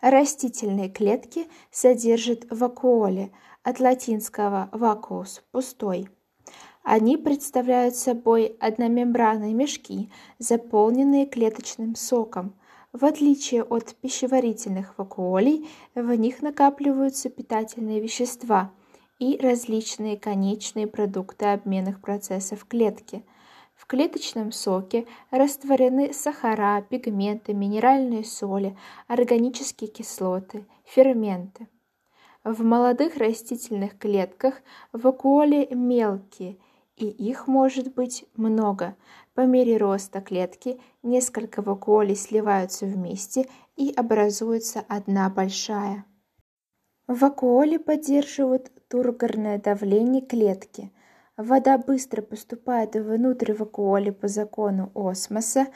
Растительные клетки содержат вакуоли, от латинского vacuus – пустой. Они представляют собой одномембранные мешки, заполненные клеточным соком. В отличие от пищеварительных вакуолей, в них накапливаются питательные вещества и различные конечные продукты обменных процессов клетки. В клеточном соке растворены сахара, пигменты, минеральные соли, органические кислоты, ферменты. В молодых растительных клетках вакуоли мелкие – и их может быть много. По мере роста клетки несколько вакуолей сливаются вместе и образуется одна большая. Вакуоли поддерживают тургорное давление клетки. Вода быстро поступает внутрь вакуоли по закону осмоса,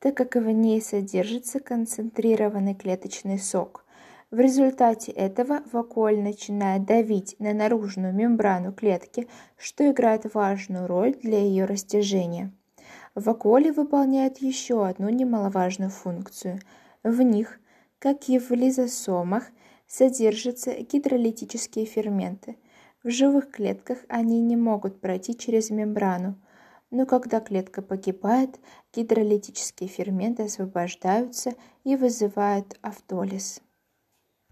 так как в ней содержится концентрированный клеточный сок. В результате этого вакуоль начинает давить на наружную мембрану клетки, что играет важную роль для ее растяжения. Вакуоли выполняют еще одну немаловажную функцию. В них, как и в лизосомах, содержатся гидролитические ферменты. В живых клетках они не могут пройти через мембрану, но когда клетка погибает, гидролитические ферменты освобождаются и вызывают автолиз.